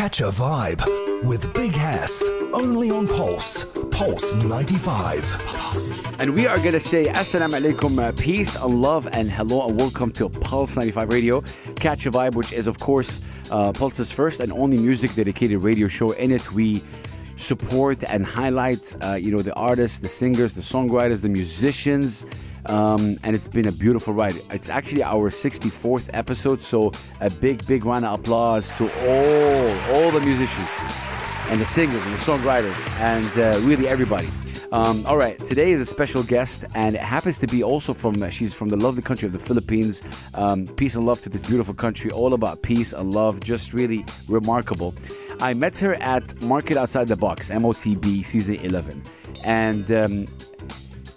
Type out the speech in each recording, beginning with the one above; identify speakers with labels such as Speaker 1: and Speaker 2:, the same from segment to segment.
Speaker 1: Catch a vibe with Big Hass only on Pulse. Pulse 95.
Speaker 2: And we are going to say Assalamu alaikum, uh, peace and love and hello and welcome to Pulse 95 Radio. Catch a Vibe, which is, of course, uh, Pulse's first and only music dedicated radio show. In it, we support and highlight, uh, you know, the artists, the singers, the songwriters, the musicians. Um, and it's been a beautiful ride. It's actually our 64th episode, so a big, big round of applause to all, all the musicians and the singers and the songwriters and uh, really everybody. Um, all right, today is a special guest, and it happens to be also from, uh, she's from the lovely country of the Philippines. Um, peace and love to this beautiful country, all about peace and love, just really remarkable. I met her at Market Outside the Box, MOTB Season 11. And um,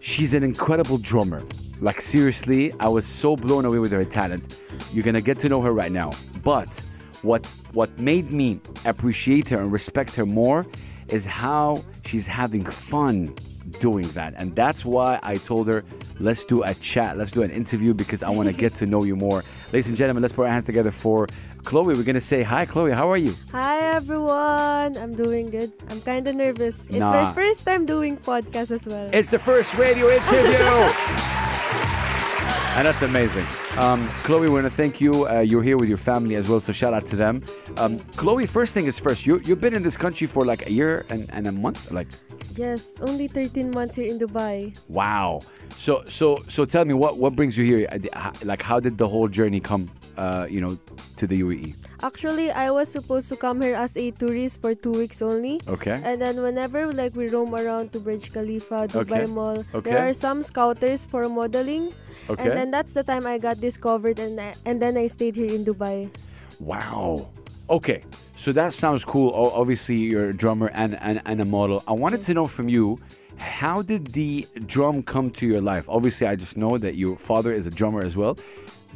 Speaker 2: she's an incredible drummer. Like, seriously, I was so blown away with her talent. You're gonna get to know her right now. But what, what made me appreciate her and respect her more is how she's having fun doing that. And that's why I told her, let's do a chat, let's do an interview because I want to get to know you more. Ladies and gentlemen, let's put our hands together for Chloe. We're going to say hi, Chloe. How are you?
Speaker 3: Hi everyone. I'm doing good. I'm kind of nervous. It's
Speaker 2: Nah.
Speaker 3: my first time doing podcast as well.
Speaker 2: It's the first radio interview. And that's amazing. Um, Chloe, we want to thank you. Uh, you're here with your family as well, so shout out to them. Um, Chloe, first thing is first. You, you've been in this country for like a year and, and a month? Like,
Speaker 3: yes, only 13 months here in Dubai.
Speaker 2: Wow. So so so tell me what what brings you here? Uh, how- Like how did the whole journey come? Uh, you know, to the UAE.
Speaker 3: Actually, I was supposed to come here as a tourist for two weeks only.
Speaker 2: Okay.
Speaker 3: And then whenever like we roam around to Burj Khalifa, Dubai
Speaker 2: Okay.
Speaker 3: Mall,
Speaker 2: Okay.
Speaker 3: there are some scouters for modeling.
Speaker 2: Okay.
Speaker 3: And then that's the time I got discovered and and then I stayed here in Dubai.
Speaker 2: Wow. Okay. So that sounds cool. Obviously, you're a drummer and, and, and a model. I wanted to know from you, how did the drum come to your life? Obviously, I just know that your father is a drummer as well.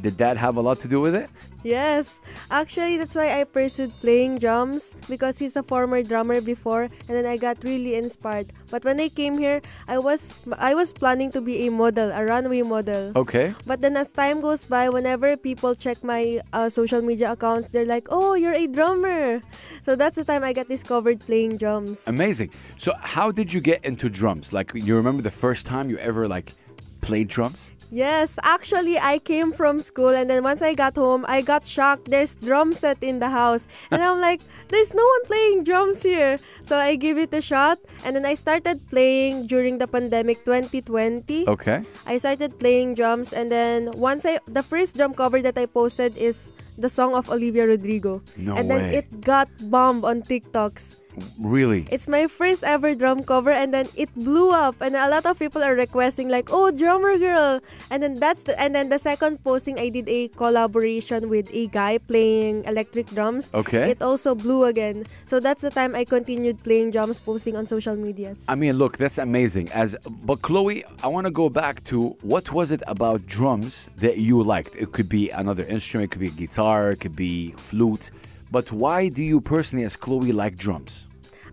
Speaker 2: Did that have a lot to do with it?
Speaker 3: Yes, actually, that's why I pursued playing drums because he's a former drummer before, and then I got really inspired. But when I came here, I was I was planning to be a model, a runway model.
Speaker 2: Okay.
Speaker 3: But then as time goes by, whenever people check my uh, social media accounts, they're like, "Oh, you're a drummer." So that's the time I got discovered playing drums.
Speaker 2: Amazing. So how did you get into drums? Like, you remember the first time you ever like played drums?
Speaker 3: Yes, actually, I came from school and then once I got home, I got shocked. There's drum set in the house. And I'm like, there's no one playing drums here. So I give it a shot and then I started playing during the pandemic 2020.
Speaker 2: Okay.
Speaker 3: I started playing drums and then once I, the first drum cover that I posted is the song of Olivia Rodrigo.
Speaker 2: No
Speaker 3: and then it got bombed on TikToks.
Speaker 2: Really?
Speaker 3: It's my first ever drum cover and then it blew up and a lot of people are requesting like oh drummer girl and then that's the and then the second posting I did a collaboration with a guy playing electric drums
Speaker 2: Okay.
Speaker 3: it also blew again so that's the time I continued playing drums posting on social medias
Speaker 2: I mean, look, that's amazing. As but Chloe, I want to go back to what was it about drums that you liked? It could be another instrument, it could be a guitar, it could be flute. But why do you personally, as Chloe, like drums?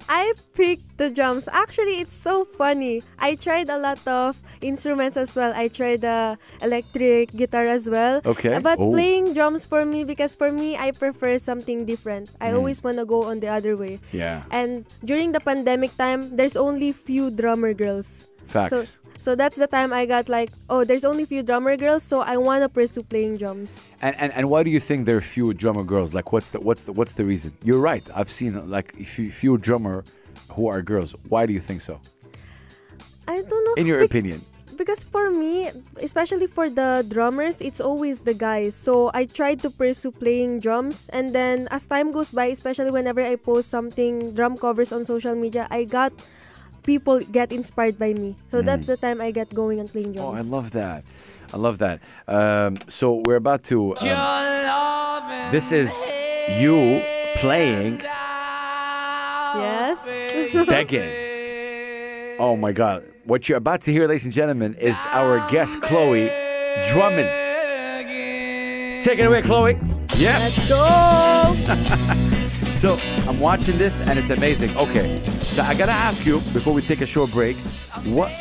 Speaker 3: I picked the drums. Actually, it's so funny. I tried a lot of instruments as well. I tried the electric guitar as well.
Speaker 2: Okay.
Speaker 3: But
Speaker 2: Oh.
Speaker 3: playing drums for me, because for me, I prefer something different. I
Speaker 2: Mm.
Speaker 3: always want to go on the other way.
Speaker 2: Yeah,
Speaker 3: And during the pandemic time, there's only few drummer girls.
Speaker 2: facts.
Speaker 3: So, so that's the time I got like, oh, there's only a few drummer girls, so I want to pursue playing drums.
Speaker 2: and, and and why do you think there are few drummer girls? Like, what's the what's the what's the reason? You're right. I've seen like few, few drummer who are girls. Why do you think so?
Speaker 3: I don't know.
Speaker 2: In your
Speaker 3: bec-
Speaker 2: opinion?
Speaker 3: because for me, especially for the drummers, it's always the guys. So I tried to pursue playing drums, and then as time goes by, especially whenever I post something drum covers on social media, I got people get inspired by me. So that's the time I get going on playing
Speaker 2: Mm. Oh. I love that. I love that. Um, so we're about to. um, this is you playing
Speaker 3: yes.
Speaker 2: begging. Oh my God. What you're about to hear, ladies and gentlemen, is our guest, Chloe, drumming. Take it away, Chloe. Yes.
Speaker 3: Let's go.
Speaker 2: So I'm watching this and it's amazing. Okay. So I gotta ask you before we take a short break, what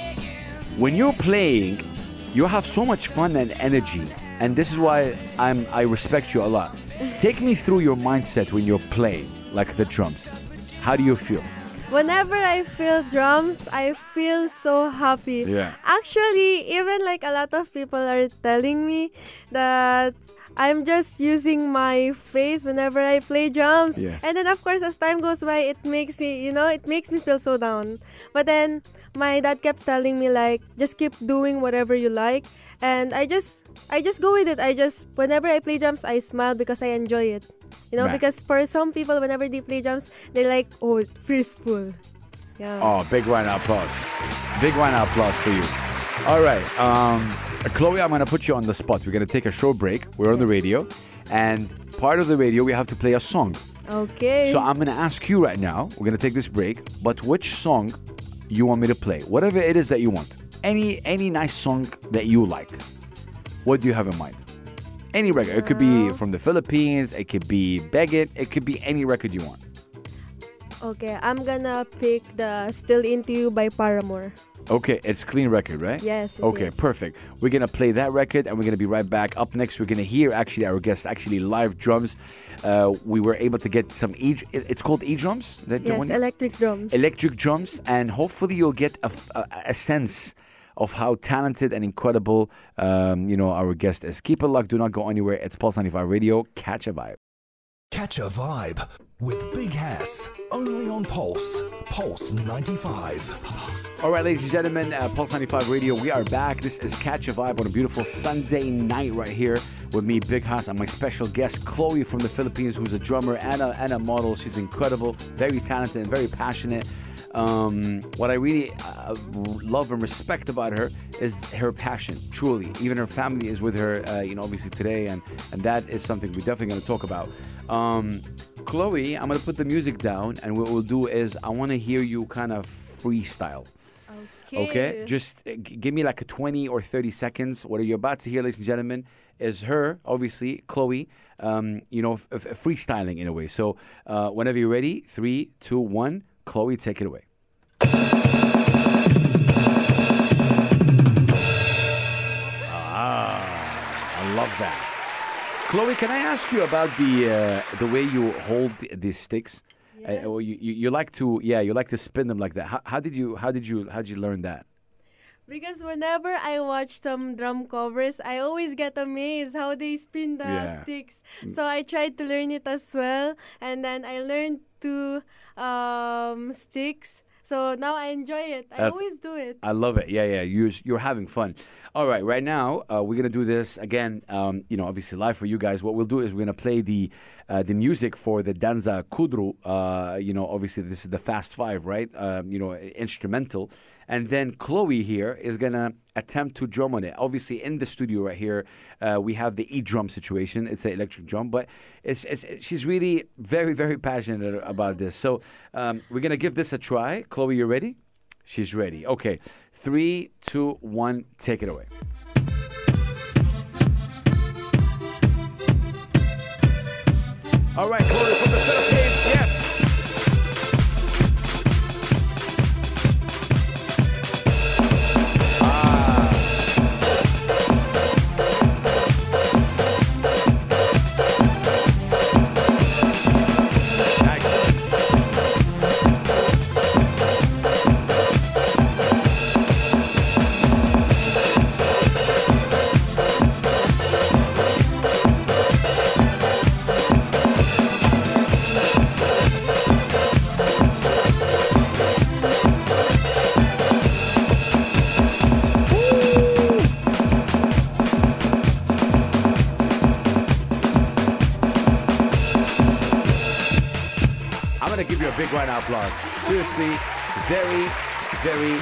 Speaker 2: when you're playing, you have so much fun and energy. And this is why I'm I respect you a lot. Take me through your mindset when you're playing. like the drums, how do you feel?
Speaker 3: Whenever I feel drums, I feel so happy.
Speaker 2: Yeah.
Speaker 3: Actually, even like a lot of people are telling me that I'm just using my face whenever I play drums.
Speaker 2: Yes.
Speaker 3: And then of course as time goes by it makes me you know, it makes me feel so down. But then my dad kept telling me like just keep doing whatever you like and I just I just go with it. I just whenever I play drums I smile because I enjoy it. You know,
Speaker 2: Right.
Speaker 3: because for some people whenever they play drums they like oh it's peaceful. Yeah.
Speaker 2: Oh, big round of applause. Big round of applause for you. All right. Um, Chloe, I'm going to put you on the spot. We're going to take a short break. We're on the radio. And part of the radio, we have to play a song.
Speaker 3: Okay.
Speaker 2: So I'm going to ask you right now. We're going to take this break. But which song you want me to play? Whatever it is that you want. Any any nice song that you like. What do you have in mind? Any record. It could be from the Philippines. It could be Beggit. It could be any record you want.
Speaker 3: Okay, I'm gonna pick the Still Into You by Paramore.
Speaker 2: Okay, it's clean record, right?
Speaker 3: Yes, it
Speaker 2: okay,
Speaker 3: is.
Speaker 2: perfect. We're gonna play that record, and we're gonna be right back. Up next, we're gonna hear actually our guest actually live drums. Uh, we were able to get some e. It's called e drums. That the
Speaker 3: Yes,
Speaker 2: one?
Speaker 3: electric drums.
Speaker 2: electric drums, and hopefully you'll get a sense of how talented and incredible um, you know our guest is. Keep it locked. Do not go anywhere. It's Pulse 95 Radio. Catch a vibe.
Speaker 1: Catch a vibe with Big Hass. Only on Pulse. Pulse 95. Pulse.
Speaker 2: All right, ladies and gentlemen, uh, Pulse 95 Radio, we are back. This is Catch a Vibe on a beautiful Sunday night right here with me, Big Hass, and my special guest, Chloe from the Philippines, who's a drummer and a, and a model. She's incredible, very talented, and very passionate. Um, what I really uh, love and respect about her is her passion, truly. Even her family is with her, uh, you know, obviously today, and, and that is something we're definitely going to talk about. Um, Chloe, I'm going to put the music down, and what we'll do is I want to hear you kind of freestyle. Okay, just uh, g- give me like a 20 or 30 seconds. What are you about to hear, ladies and gentlemen, is her, obviously, Chloe, um, you know, f- f- freestyling in a way. So uh, whenever you're ready, three, two, one, Chloe, take it away. Ah, I love that. Chloe, can I ask you about the uh, the way you hold these sticks? Uh, well, you, you you like to yeah you like to spin them like that. How, how did you how did you how did you learn that?
Speaker 3: Because whenever I watch some drum covers, I always get amazed how they spin the
Speaker 2: Yeah.
Speaker 3: sticks. So I tried to learn it as well, and then I learned two um, sticks. So now I enjoy it. I
Speaker 2: That's-
Speaker 3: always do it.
Speaker 2: I love it. Yeah, yeah. You're you're having fun. All right, right now uh, we're gonna do this again. Um, you know, obviously live for you guys. What we'll do is we're gonna play the uh, the music for the Danza Kuduro. Uh, you know, obviously this is the Fast Five, right? Um, you know, instrumental. And then Chloe here is gonna attempt to drum on it. Obviously, in the studio right here, uh, we have the e drum situation. It's an electric drum, but it's, it's she's really very very passionate about this. So um, we're gonna give this a try. Chloe, you ready? She's ready. Okay. Three, two, one, take it away. All right, Chloe a big round of applause. Seriously, very, very,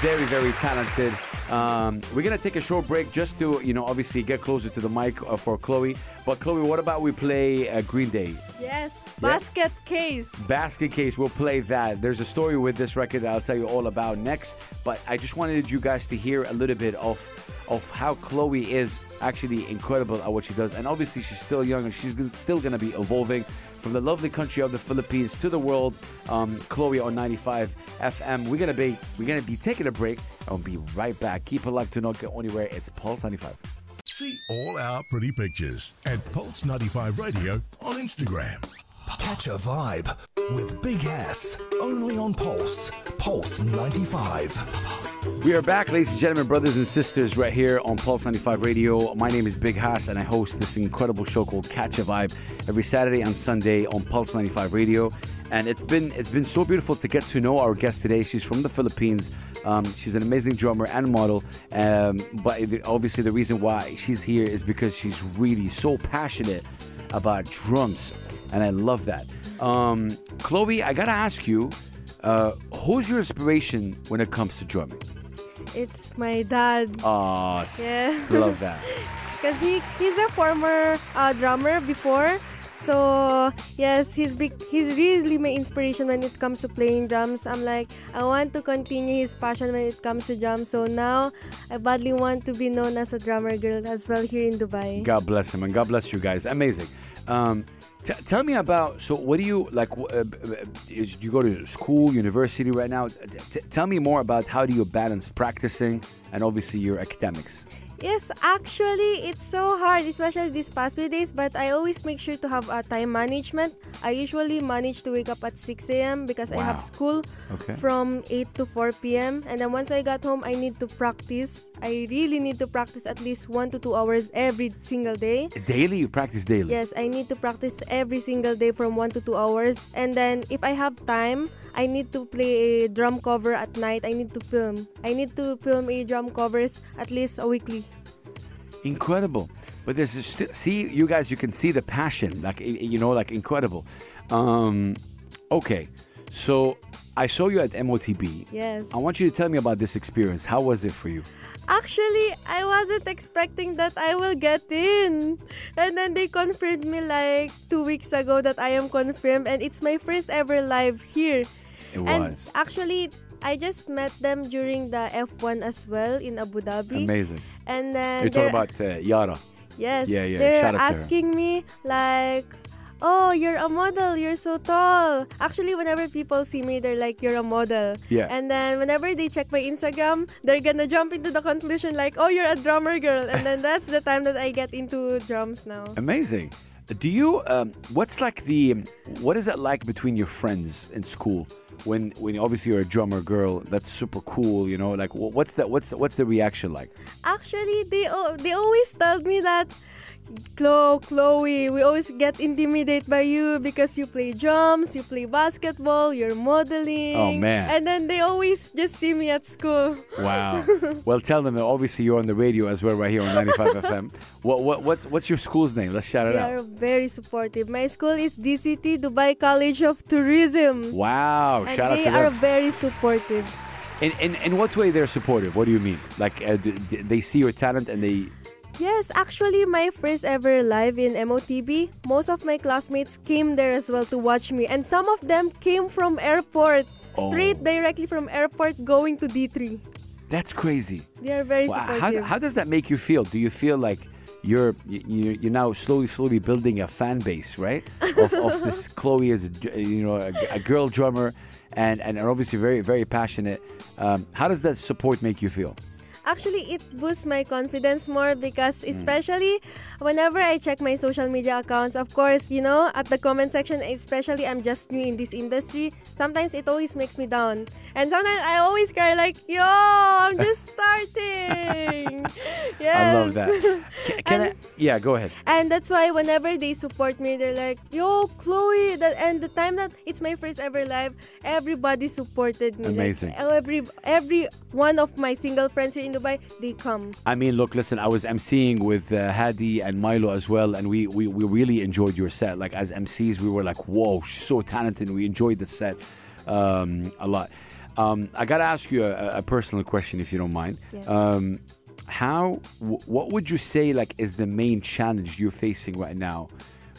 Speaker 2: very, very talented. Um, we're gonna take a short break just to, you know, obviously get closer to the mic uh, for Chloe. But Chloe, what about we play uh, Green Day?
Speaker 3: Yes, basket case.
Speaker 2: Basket Case, we'll play that. There's a story with this record that I'll tell you all about next. But I just wanted you guys to hear a little bit of of how Chloe is actually incredible at what she does. And obviously, she's still young and she's still going to be evolving from the lovely country of the Philippines to the world. Um, Chloe on 95 FM. We're gonna be we're gonna be taking a break. I'll be right back. Keep it locked to not go anywhere. It's Pulse 95.
Speaker 4: See all our pretty pictures at Pulse 95 Radio on Instagram.
Speaker 1: Catch a vibe with Big Hass. Only on Pulse. Pulse 95.
Speaker 2: We are back, ladies and gentlemen, brothers and sisters, right here on Pulse 95 Radio. My name is Big Hass, and I host this incredible show called Catch a Vibe every Saturday and Sunday on Pulse 95 Radio. And it's been it's been so beautiful to get to know our guest today. She's from the Philippines. Um, she's an amazing drummer and model. Um, but obviously, the reason why she's here is because she's really so passionate about drums, and I love that. Um, Chloe, I gotta ask you, uh, who's your inspiration when it comes to drumming?
Speaker 3: It's my dad.
Speaker 2: Oh,
Speaker 3: Yeah.
Speaker 2: love that.
Speaker 3: Because he, he's a former uh, drummer before. So yes, he's big, he's really my inspiration when it comes to playing drums. I'm like, I want to continue his passion when it comes to drums. So now I badly want to be known as a drummer girl as well here in Dubai.
Speaker 2: God bless him and God bless you guys. Amazing. Um, t- tell me about. So, what do you like? Uh, uh, you go to school, university right now. T- tell me more about how do you balance practicing and obviously your academics.
Speaker 3: Yes, actually, it's so hard, especially these past few days. But I always make sure to have a time management. I usually manage to wake up at 6 a.m. because I have school
Speaker 2: Okay.
Speaker 3: from 8 to 4 p.m. And then once I got home, I need to practice. I really need to practice at least one to two hours every single day.
Speaker 2: Daily, you practice daily.
Speaker 3: Yes, I need to practice every single day from one to two hours. And then if I have time, I need to play a drum cover at night. I need to film. I need to film a drum covers at least a weekly.
Speaker 2: Incredible. But this is still, see, you guys, you can see the passion, like you know, like incredible. Um, okay, so I saw you at MOTB.
Speaker 3: Yes.
Speaker 2: I want you to tell me about this experience. How was it for you?
Speaker 3: Actually, I wasn't expecting that I will get in. And then they confirmed me like two weeks ago that I am confirmed, and it's my first ever live here.
Speaker 2: It
Speaker 3: and
Speaker 2: was
Speaker 3: actually, I just met them during the F1 as well in Abu Dhabi.
Speaker 2: amazing.
Speaker 3: And then
Speaker 2: You're talking about uh, Yara.
Speaker 3: Yes.
Speaker 2: Yeah, yeah,
Speaker 3: They're
Speaker 2: shout out to her.
Speaker 3: asking me like, "Oh, you're a model. You're so tall." Actually, whenever people see me, they're like, "You're a model."
Speaker 2: Yeah.
Speaker 3: And then whenever they check my Instagram, they're gonna jump into the conclusion like, "Oh, you're a drummer girl." And then that's the time that I get into drums now.
Speaker 2: Amazing. Do you? Um, what's like the? What is it like between your friends in school? When, when obviously you're a drummer girl, that's super cool. You know, like what's that? What's what's the reaction like?
Speaker 3: Actually, they they always tell me that. Chloe, Chloe, we always get intimidated by you because you play drums, you play basketball, you're modeling.
Speaker 2: Oh, man.
Speaker 3: And then they always just see me at school.
Speaker 2: Wow. well, tell them. That obviously, you're on the radio as well, right here on 95 FM. What what what's what's your school's name? Let's shout it out.
Speaker 3: They are very supportive. My school is DCT, Dubai College of Tourism.
Speaker 2: Wow!
Speaker 3: And
Speaker 2: Shout out
Speaker 3: they are very supportive.
Speaker 2: In, in in what way they're supportive? What do you mean? Like uh, they see your talent and they
Speaker 3: Yes, actually, my first ever live in MOTB, most of my classmates came there as well to watch me. And some of them came from airport, straight
Speaker 2: Oh.
Speaker 3: directly from airport going to D3.
Speaker 2: That's crazy.
Speaker 3: They are very
Speaker 2: how,
Speaker 3: supportive.
Speaker 2: how does that make you feel? Do you feel like you're you, you're now slowly slowly building a fan base, right? Of, of this Chloe as a, you know a, a girl drummer, and and obviously very very passionate. Um, how does that support make you feel?
Speaker 3: Actually, it boosts my confidence more because,
Speaker 2: Hmm.
Speaker 3: especially whenever I check my social media accounts, of course, you know, at the comment section, especially I'm just new in this industry, sometimes it always makes me down. And sometimes I always cry, like, yo, I'm just starting. yes.
Speaker 2: I love that. Can, can I? Yeah, go ahead.
Speaker 3: And that's why whenever they support me, they're like, "Yo, Chloe!" That and the time that it's my first ever live, everybody supported me. Like,
Speaker 2: Amazing.
Speaker 3: every every one of my single friends here in Dubai, they come.
Speaker 2: I mean, look, listen, I was emceeing with uh, Hadi and Milo as well, and we, we, we really enjoyed your set. Like, as MCs, we were like, whoa, she's so talented. We enjoyed the set um, a lot. Um, I got to ask you a, a personal question, if you don't mind.
Speaker 3: Yes.
Speaker 2: Um, how, w- what would you say, like, is the main challenge you're facing right now?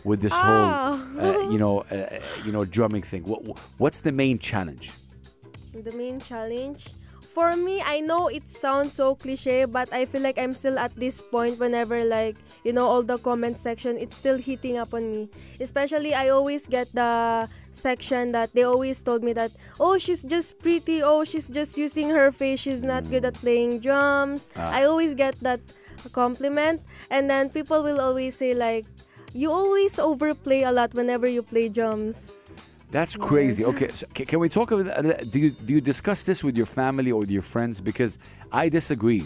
Speaker 2: With this
Speaker 3: Ah.
Speaker 2: whole, uh, you know, uh, you know, drumming thing. What, what's the main challenge?
Speaker 3: The main challenge. For me, I know it sounds so cliche, but I feel like I'm still at this point whenever like, you know, all the comment section, it's still hitting up on me. Especially I always get the section that they always told me that, oh, she's just pretty, oh, she's just using her face, she's not good at playing drums.
Speaker 2: Ah.
Speaker 3: I always get that compliment. And then people will always say like, you always overplay a lot whenever you play drums.
Speaker 2: That's crazy.
Speaker 3: Yes.
Speaker 2: Okay, so ca- can we talk about uh, that? Do you do you discuss this with your family or with your friends? Because I disagree.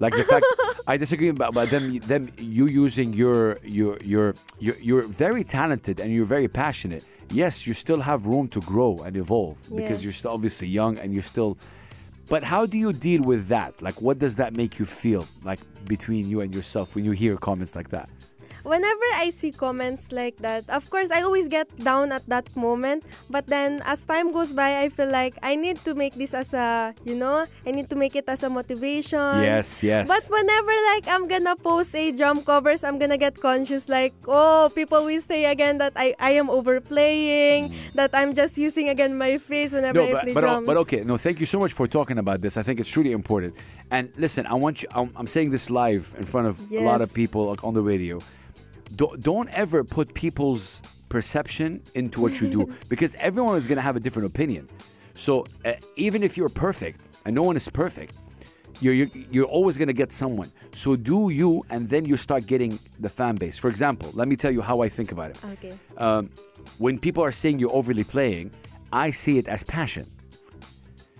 Speaker 2: Like the fact I disagree about, about them them you using your your your you're, you're very talented and you're very passionate. Yes, you still have room to grow and evolve because you're still obviously young and you're still. But how do you deal with that? Like, what does that make you feel like between you and yourself when you hear comments like that?
Speaker 3: Whenever I see comments like that, of course, I always get down at that moment. But then, as time goes by, I feel like I need to make this as a, you know, I need to make it as a motivation.
Speaker 2: Yes, yes.
Speaker 3: But whenever like I'm gonna post a drum covers, I'm gonna get conscious like, oh, people will say again that I, I am overplaying, mm. that I'm just using again my face whenever
Speaker 2: no,
Speaker 3: I
Speaker 2: but,
Speaker 3: play
Speaker 2: but, oh,
Speaker 3: drums.
Speaker 2: but okay, no, thank you so much for talking about this. I think it's truly important. And listen, I want you, I'm, I'm saying this live in front of a lot of people like, on the radio. Don't, don't ever put people's perception into what you do because everyone is going to have a different opinion. So uh, even if you're perfect, and no one is perfect, you're, you're, you're always going to get someone. So do you, and then you start getting the fan base. For example, let me tell you how I think about it
Speaker 3: Okay.
Speaker 2: um, when people are saying you're overly playing, I see it as passion.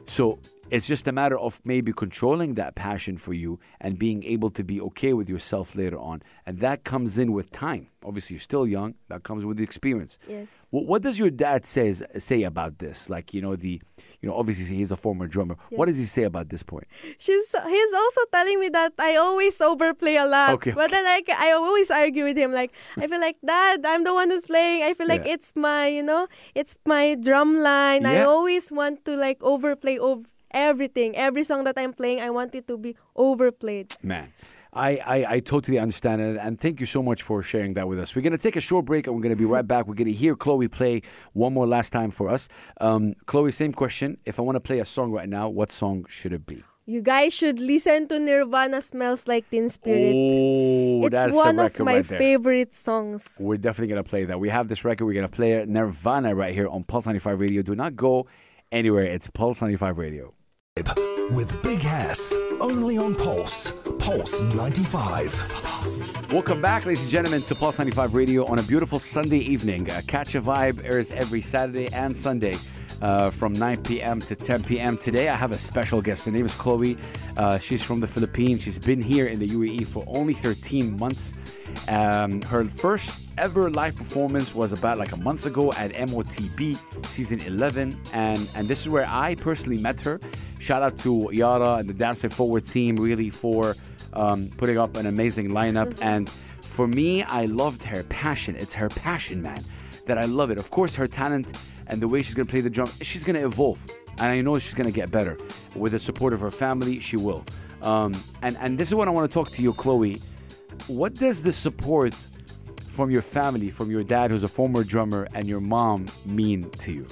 Speaker 2: So it's just a matter of maybe controlling that passion for you and being able to be okay with yourself later on. And that comes in with time. Obviously, you're still young. That comes with the experience.
Speaker 3: Yes.
Speaker 2: What, what does your dad says say about this? Like you know the, you know obviously he's a former drummer. What does he say about this point?
Speaker 3: She's he's also telling me that I always overplay a lot.
Speaker 2: Okay,
Speaker 3: But then like I always argue with him like I feel like dad, I'm the one who's playing. I feel like
Speaker 2: Yeah.
Speaker 3: it's my, you know, it's my drum line. I always want to like overplay over everything. Every song that I'm playing, I want it to be overplayed.
Speaker 2: Man, I, I, I totally understand it. And thank you so much for sharing that with us. We're going to take a short break and we're going to be right back. We're going to hear Chloe play one more last time for us. Um, Chloe, same question. If I want to play a song right now, what song should it be?
Speaker 3: You guys should listen to Nirvana Smells Like Teen Spirit.
Speaker 2: Oh,
Speaker 3: it's
Speaker 2: that's
Speaker 3: one of my
Speaker 2: right
Speaker 3: favorite songs.
Speaker 2: We're definitely going to play that. We have this record. We're going to play it. Nirvana right here on Pulse 95 Radio. Do not go anywhere. It's Pulse 95 Radio.
Speaker 1: With Big Hass. Only on Pulse. Pulse 95. Pulse.
Speaker 2: Welcome back, ladies and gentlemen, to Pulse 95 Radio on a beautiful Sunday evening. Uh, Catch a Vibe airs every Saturday and Sunday uh, from 9 p.m. to 10 p.m. Today, I have a special guest. Her name is Chloe. Uh, she's from the Philippines. She's been here in the UAE for only 13 months. Um, her first ever live performance was about like a month ago at MOTB season 11, and and this is where I personally met her. Shout out to Yara and the Dancer Forward team really for um, putting up an amazing lineup. And for me, I loved her passion. It's her passion, man, that I love it. Of course, her talent and the way she's gonna play the drum, she's gonna evolve, and I know she's gonna get better with the support of her family. She will. Um, and and this is what I want to talk to you, Chloe. What does the support from your family, from your dad, who's a former drummer, and your mom mean to you?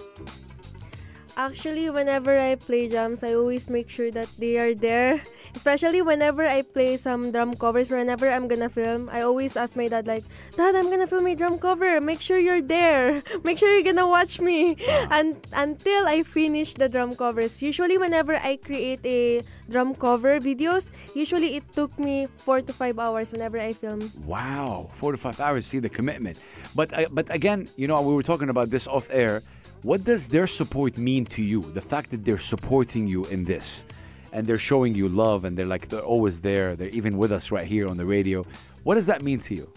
Speaker 3: Actually, whenever I play drums, I always make sure that they are there. Especially whenever I play some drum covers, whenever I'm gonna film, I always ask my dad like, "Dad, I'm gonna film a drum cover. Make sure you're there. Make sure you're gonna watch me." And until I finish the drum covers, usually whenever I create a drum cover videos, usually it took me four to five hours whenever I film.
Speaker 2: Wow, four to five hours. See the commitment. But uh, but again, you know, we were talking about this off air. What does their support mean to you? The fact that they're supporting you in this, and they're showing you love, and they're like they're always there. They're even with us right here on the radio. What does that mean to you?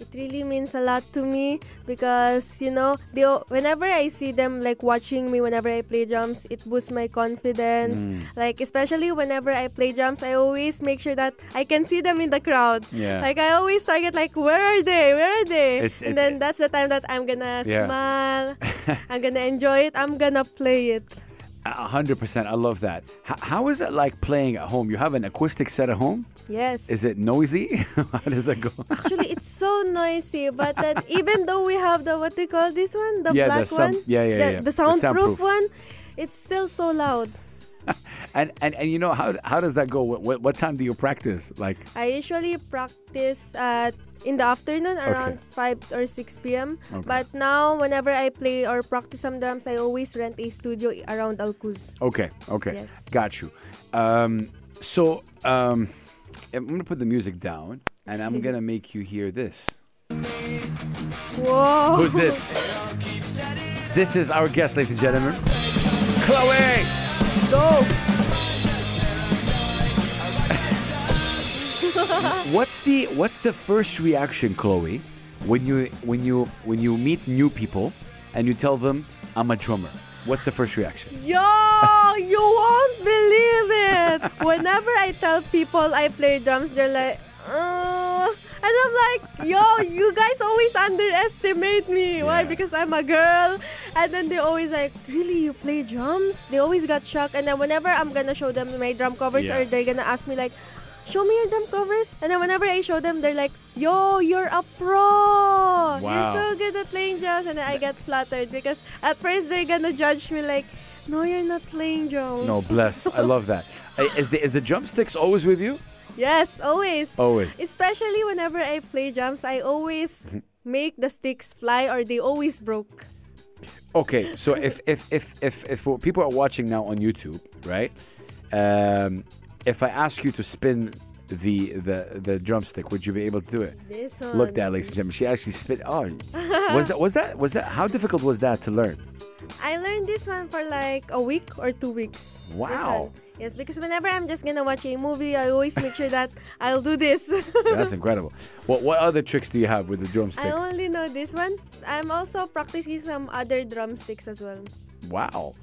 Speaker 3: It really means a lot to me because you know they whenever I see them like watching me whenever I play drums, it boosts my confidence.
Speaker 2: Mm.
Speaker 3: Like especially whenever I play drums, I always make sure that I can see them in the crowd.
Speaker 2: Yeah.
Speaker 3: Like I always target like where are they? Where are they?
Speaker 2: It's-
Speaker 3: and
Speaker 2: it's-
Speaker 3: then that's the time that I'm gonna
Speaker 2: Yeah.
Speaker 3: smile. I'm gonna enjoy it. I'm gonna play it.
Speaker 2: A hundred percent. I love that. H- how is it like playing at home? You have an acoustic set at home.
Speaker 3: Yes.
Speaker 2: Is it noisy? how does that go?
Speaker 3: Actually, it's so noisy, but then even though we have the what do you call this one, the
Speaker 2: Yeah, the
Speaker 3: black one,
Speaker 2: yeah, yeah,
Speaker 3: the,
Speaker 2: yeah.
Speaker 3: the
Speaker 2: The
Speaker 3: soundproof,
Speaker 2: soundproof.
Speaker 3: one, it's still so loud.
Speaker 2: and, and and you know how how does that go? What, what time do you practice? Like
Speaker 3: I usually practice at in the afternoon around 5 or 6 p.m.
Speaker 2: Okay.
Speaker 3: But now, whenever I play or practice some drums, I always rent a studio around Al Quoz.
Speaker 2: Okay, okay.
Speaker 3: Yes.
Speaker 2: Got you. Um, so um, I'm going to put the music down and I'm going to make you hear this.
Speaker 3: Whoa.
Speaker 2: Who's this? This is our guest, ladies and gentlemen. Chloe!
Speaker 3: Go.
Speaker 2: What's the what's the first reaction, Chloe, when you when you when you meet new people and you tell them I'm a drummer? What's the first reaction?
Speaker 3: Yo, you won't believe it. Whenever I tell people I play drums, they're like, uh, and I'm like, yo, you guys always underestimate me. Why? Because I'm a girl. And then they always like, really, you play drums? They always got shocked. And then whenever I'm gonna show them my drum covers, or they're gonna ask me like, show me your drum covers. And then whenever I show them, they're like, yo, you're a pro. You're so good at playing drums. And then I get flattered because at first they're gonna judge me like, no, you're not playing drums.
Speaker 2: No, bless. I love that. Uh, the is the drumsticks always with you?
Speaker 3: Yes, always.
Speaker 2: Always.
Speaker 3: Especially whenever I play drums, I always make the sticks fly or they always broke.
Speaker 2: Okay, so if if if if if people are watching now on YouTube, right? Um, if I ask you to spin the the the drumstick, would you be able to do it?
Speaker 3: This one.
Speaker 2: Look, that, ladies and gentlemen, she actually spit. Oh, was that was that was that? How difficult was that to learn?
Speaker 3: I learned this one for like a week or two weeks.
Speaker 2: Wow.
Speaker 3: Yes, because whenever I'm just gonna watch a movie, I always make sure that I'll do this.
Speaker 2: That's incredible. What what other tricks do you have with the drumstick?
Speaker 3: I only know this one. I'm also practicing some other drumsticks as well.
Speaker 2: Wow.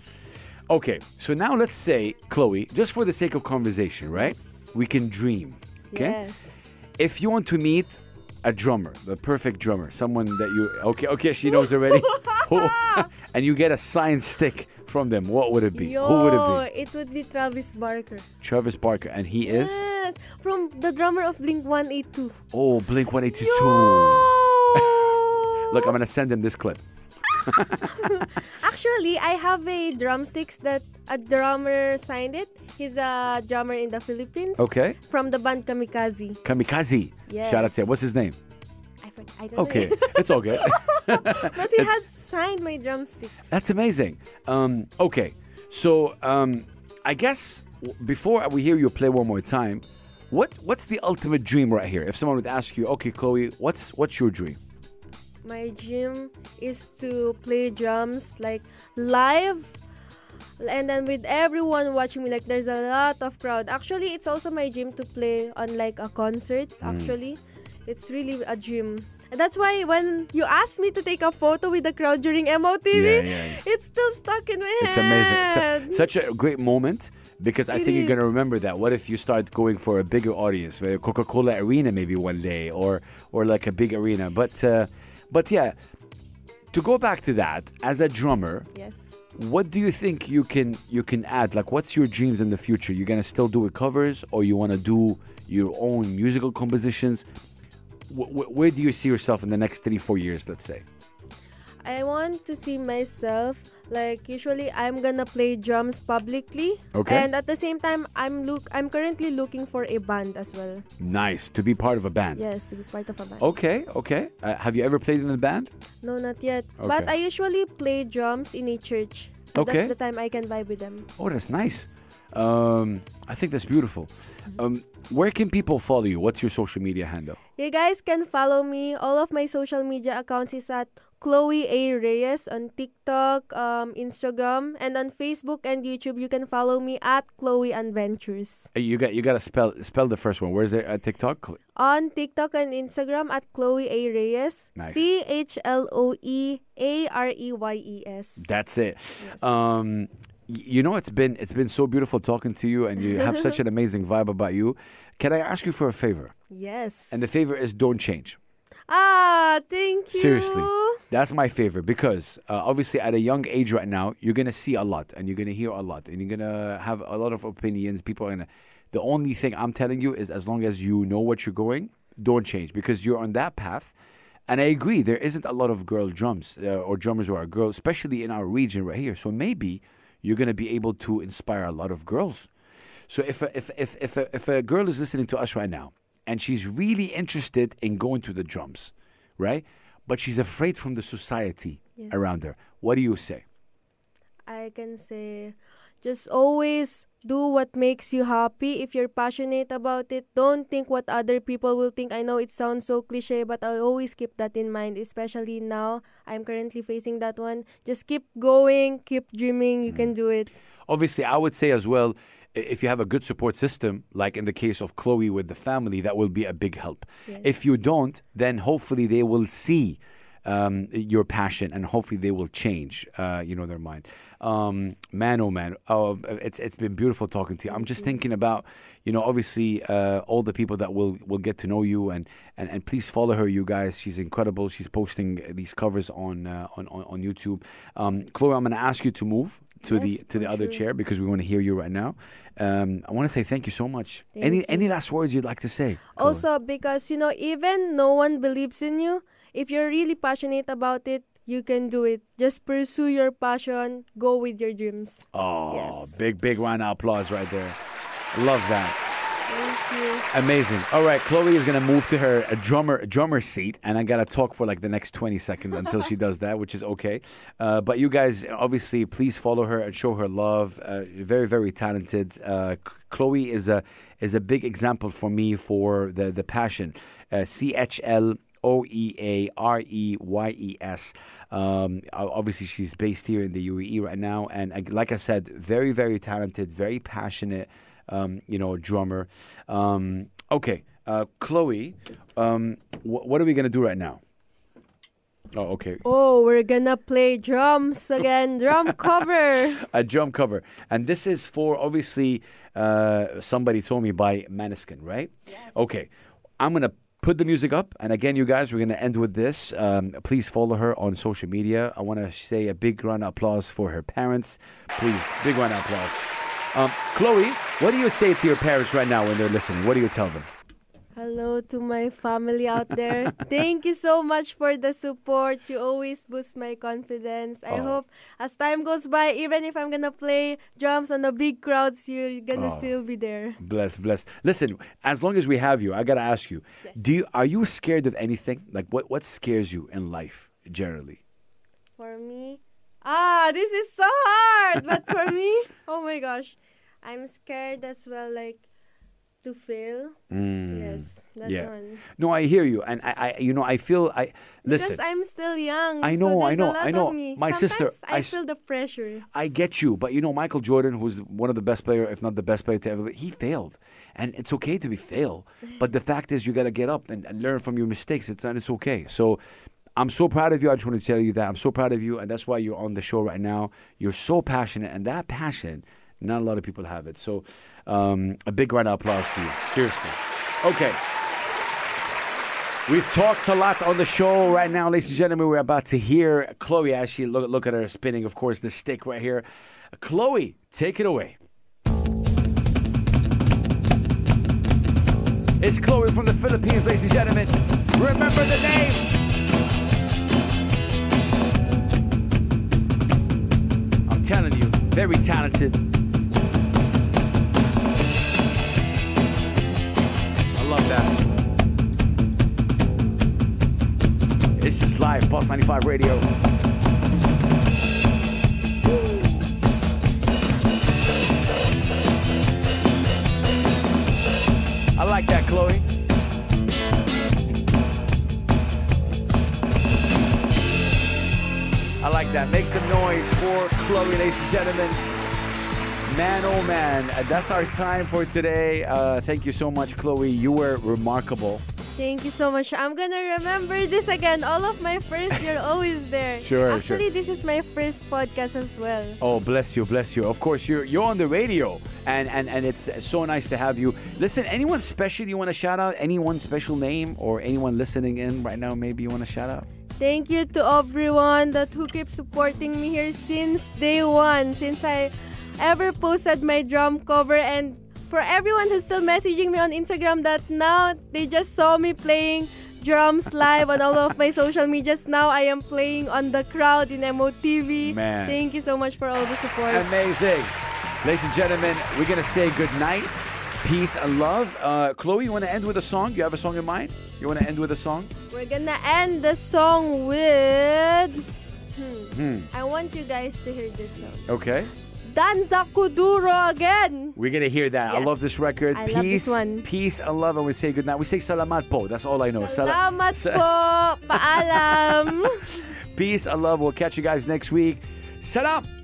Speaker 2: Okay, so now let's say, Chloe, just for the sake of conversation, right?
Speaker 3: Yes.
Speaker 2: We can dream. Okay.
Speaker 3: Yes.
Speaker 2: If you want to meet a drummer, the perfect drummer, someone that you okay, okay, she knows already, and you get a signed stick from them, what would it be?
Speaker 3: Yo,
Speaker 2: Who would it be?
Speaker 3: it would be Travis Barker.
Speaker 2: Travis Barker, and he is
Speaker 3: Yes, from the drummer of Blink 182.
Speaker 2: oh Blink One Eighty Two.
Speaker 3: Yo!
Speaker 2: Look, I'm gonna send him this clip.
Speaker 3: Actually, I have a drumsticks that a drummer signed it. He's a drummer in the Philippines.
Speaker 2: Okay,
Speaker 3: From the band Kamikazee.
Speaker 2: Kamikazee. Shout out to him. What's his name?
Speaker 3: I, I don't
Speaker 2: Okay,
Speaker 3: know.
Speaker 2: it's okay.
Speaker 3: but he has signed my drumsticks.
Speaker 2: That's amazing. Um, okay, so um, I guess before we hear you play one more time, what what's the ultimate dream right here? If someone would ask you, okay, Chloe, what's what's your dream?
Speaker 3: My dream is to play drums like live and then with everyone watching me like there's a lot of crowd actually it's also my dream to play on like a concert
Speaker 2: Mm.
Speaker 3: actually it's really a dream and that's why when you asked me to take a photo with the crowd during MOTB
Speaker 2: Yeah, yeah,
Speaker 3: it's still stuck in my
Speaker 2: It's amazing.
Speaker 3: head.
Speaker 2: It's a- such a great moment because I
Speaker 3: It
Speaker 2: think you're gonna remember that. What if you start going for a bigger audience, Coca-Cola Arena, maybe one day, or or like a big arena? But uh, but yeah, to go back to that, as a drummer,
Speaker 3: yes.
Speaker 2: what do you think you can you can add? Like what's your dreams in the future? You're gonna still do covers or you want to do your own musical compositions wh- wh- where do you see yourself in the next three four years let's say
Speaker 3: I want to see myself like usually I'm gonna play drums publicly.
Speaker 2: Okay.
Speaker 3: And at the same time I'm look I'm currently looking for a band as well.
Speaker 2: nice to be part of a band
Speaker 3: Yes, to be part of a band.
Speaker 2: okay okay uh, have you ever played in a band
Speaker 3: No, not yet. But I usually play drums in a church. So
Speaker 2: Okay.
Speaker 3: That's the time I can vibe with them.
Speaker 2: oh that's nice um, i think that's beautiful um, where can people follow you what's your social media handle
Speaker 3: You guys can follow me. All of my social media accounts is at Chloe A Reyes on TikTok, um, Instagram, and on Facebook and YouTube. You can follow me at Chloe Adventures.
Speaker 2: Uh, you got you got to spell spell the first one where's it at tiktok
Speaker 3: on TikTok and Instagram at Chloe A Reyes.
Speaker 2: Nice.
Speaker 3: C H L O E A R E Y E S.
Speaker 2: That's it.
Speaker 3: Yes.
Speaker 2: Um, you know, it's been it's been so beautiful talking to you, and you have such an amazing vibe about you. Can I ask you for a favor?
Speaker 3: yes.
Speaker 2: And the favor is don't change.
Speaker 3: ah, thank you.
Speaker 2: Seriously. That's my favor because uh, obviously at a young age right now, you're gonna see a lot and you're gonna hear a lot and you're gonna have a lot of opinions. People are gonna. The only thing I'm telling you is as long as you know what you're going, don't change because you're on that path. And I agree, there isn't a lot of girl drums uh, or drummers who are girls, especially in our region right here. So maybe you're gonna be able to inspire a lot of girls. So if a, if if if a, if a girl is listening to us right now and she's really interested in going to the drums, right? But she's afraid from the society
Speaker 3: Yes.
Speaker 2: around her. What do you say?
Speaker 3: I can say just always do what makes you happy. If you're passionate about it, don't think what other people will think. I know it sounds so cliche, but I'll always keep that in mind, especially now. I'm currently facing that one. Just keep going, keep dreaming. You can mm. do it.
Speaker 2: Obviously, I would say as well, if you have a good support system, like in the case of Chloe with the family, that will be a big help.
Speaker 3: Yes.
Speaker 2: If you don't, then hopefully they will see um, your passion and hopefully they will change, uh, you know, their mind. Um, man, oh man, oh, it's it's been beautiful talking to you. I'm just thinking about, you know, obviously uh, all the people that will will get to know you and, and and please follow her, you guys. She's incredible. She's posting these covers on uh, on, on on YouTube. Um, Chloe, I'm going to ask you to move to the to the other
Speaker 3: sure.
Speaker 2: chair because we want to hear you right now. Um, I want to say thank you so much.
Speaker 3: Thank
Speaker 2: any
Speaker 3: you.
Speaker 2: any last words you'd like to say? Chloe?
Speaker 3: Also, because you know, even no one believes in you, if you're really passionate about it, you can do it. Just pursue your passion, go with your dreams.
Speaker 2: Oh,
Speaker 3: Yes.
Speaker 2: big, big round of applause right there. Love that.
Speaker 3: Thank you.
Speaker 2: Amazing. All right, Chloe is gonna move to her a drummer drummer seat, and I gotta talk for like the next twenty seconds until she does that, which is okay. Uh, but you guys, obviously, please follow her and show her love. Uh, very, very talented. Uh, Chloe is a is a big example for me for the the passion. Uh, C H L O E A R E Y E S. Um, obviously, she's based here in the UAE right now, and like I said, very, very talented, very passionate. Um, you know, drummer. Um, okay, uh, Chloe, um, wh- what are we gonna do right now? Oh, okay.
Speaker 3: Oh, we're gonna play drums again. Drum cover.
Speaker 2: A drum cover, and this is for obviously uh, somebody told me by Måneskin, right? Yes. Okay, I'm gonna put the music up, and again, you guys, we're gonna end with this. Um, please follow her on social media. I want to say a big round of applause for her parents. Please, big round of applause. Um, Chloe, what do you say to your parents right now when they're listening? What do you tell them?
Speaker 3: Hello to my family out there. Thank you so much for the support. You always boost my confidence. I
Speaker 2: Oh.
Speaker 3: hope as time goes by, even if I'm gonna play drums on the big crowds, you're gonna
Speaker 2: Oh.
Speaker 3: still be there.
Speaker 2: Bless, bless. Listen, as long as we have you, I gotta ask you: Do you are you scared of anything? Like what what scares you in life generally?
Speaker 3: For me, ah, this is so hard. But for me, oh my gosh, I'm scared as well. Like to fail.
Speaker 2: Mm.
Speaker 3: Yes, that
Speaker 2: yeah.
Speaker 3: one.
Speaker 2: No, I hear you, and I, I you know, I feel I listen.
Speaker 3: Because I'm still young.
Speaker 2: I
Speaker 3: so
Speaker 2: know, I know, I know. My sister, I,
Speaker 3: I feel the pressure.
Speaker 2: I get you, but you know, Michael Jordan, who's one of the best player, if not the best player to ever, he failed, and it's okay to be fail. But the fact is, you got to get up and, and learn from your mistakes. It's and it's okay. So. I'm so proud of you. I just want to tell you that I'm so proud of you, and that's why you're on the show right now. You're so passionate, and that passion, not a lot of people have it. So, um, a big round of applause to you. Seriously. Okay. We've talked a lot on the show right now, ladies and gentlemen. We're about to hear Chloe she look, look at her spinning, of course, the stick right here. Chloe, take it away. It's Chloe from the Philippines, ladies and gentlemen. Remember the name. I'm telling you, very talented. Live, Pulse 95 Radio. I like that, Chloe. I like that. Make some noise for Chloe, ladies and gentlemen. Man, oh man, that's our time for today. Uh, thank you so much, Chloe. You were remarkable.
Speaker 3: Thank you so much. I'm gonna remember this again. All of my friends, you're always there.
Speaker 2: Sure, sure.
Speaker 3: Actually, this is my first podcast as well.
Speaker 2: Oh, bless you, bless you. Of course, you're you're on the radio, and and and it's so nice to have you. Listen, anyone special you want to shout out? Anyone special name or anyone listening in right now? Maybe you want to shout out.
Speaker 3: Thank you to everyone that who keeps supporting me here since day one, since I ever posted my drum cover, and for everyone who's still messaging me on Instagram that now they just saw me playing drums live on all of my social medias. Now I am playing on the crowd in MOTB.
Speaker 2: Man.
Speaker 3: Thank you so much for all the support.
Speaker 2: Amazing, ladies and gentlemen. We're gonna say good night, peace and love. Uh, Chloe, you want to end with a song? You have a song in mind? You want to end with a song?
Speaker 3: We're gonna end the song with. Hmm.
Speaker 2: Hmm.
Speaker 3: I want you guys to hear this song.
Speaker 2: Okay.
Speaker 3: Danza Kuduro again.
Speaker 2: We're gonna hear that. I love this record.
Speaker 3: I love
Speaker 2: peace,
Speaker 3: this one.
Speaker 2: peace and love, and we say goodnight. We say salamat po. That's all I know.
Speaker 3: Salamat
Speaker 2: sa-
Speaker 3: po. Paalam.
Speaker 2: Peace and love. We'll catch you guys next week. Salam.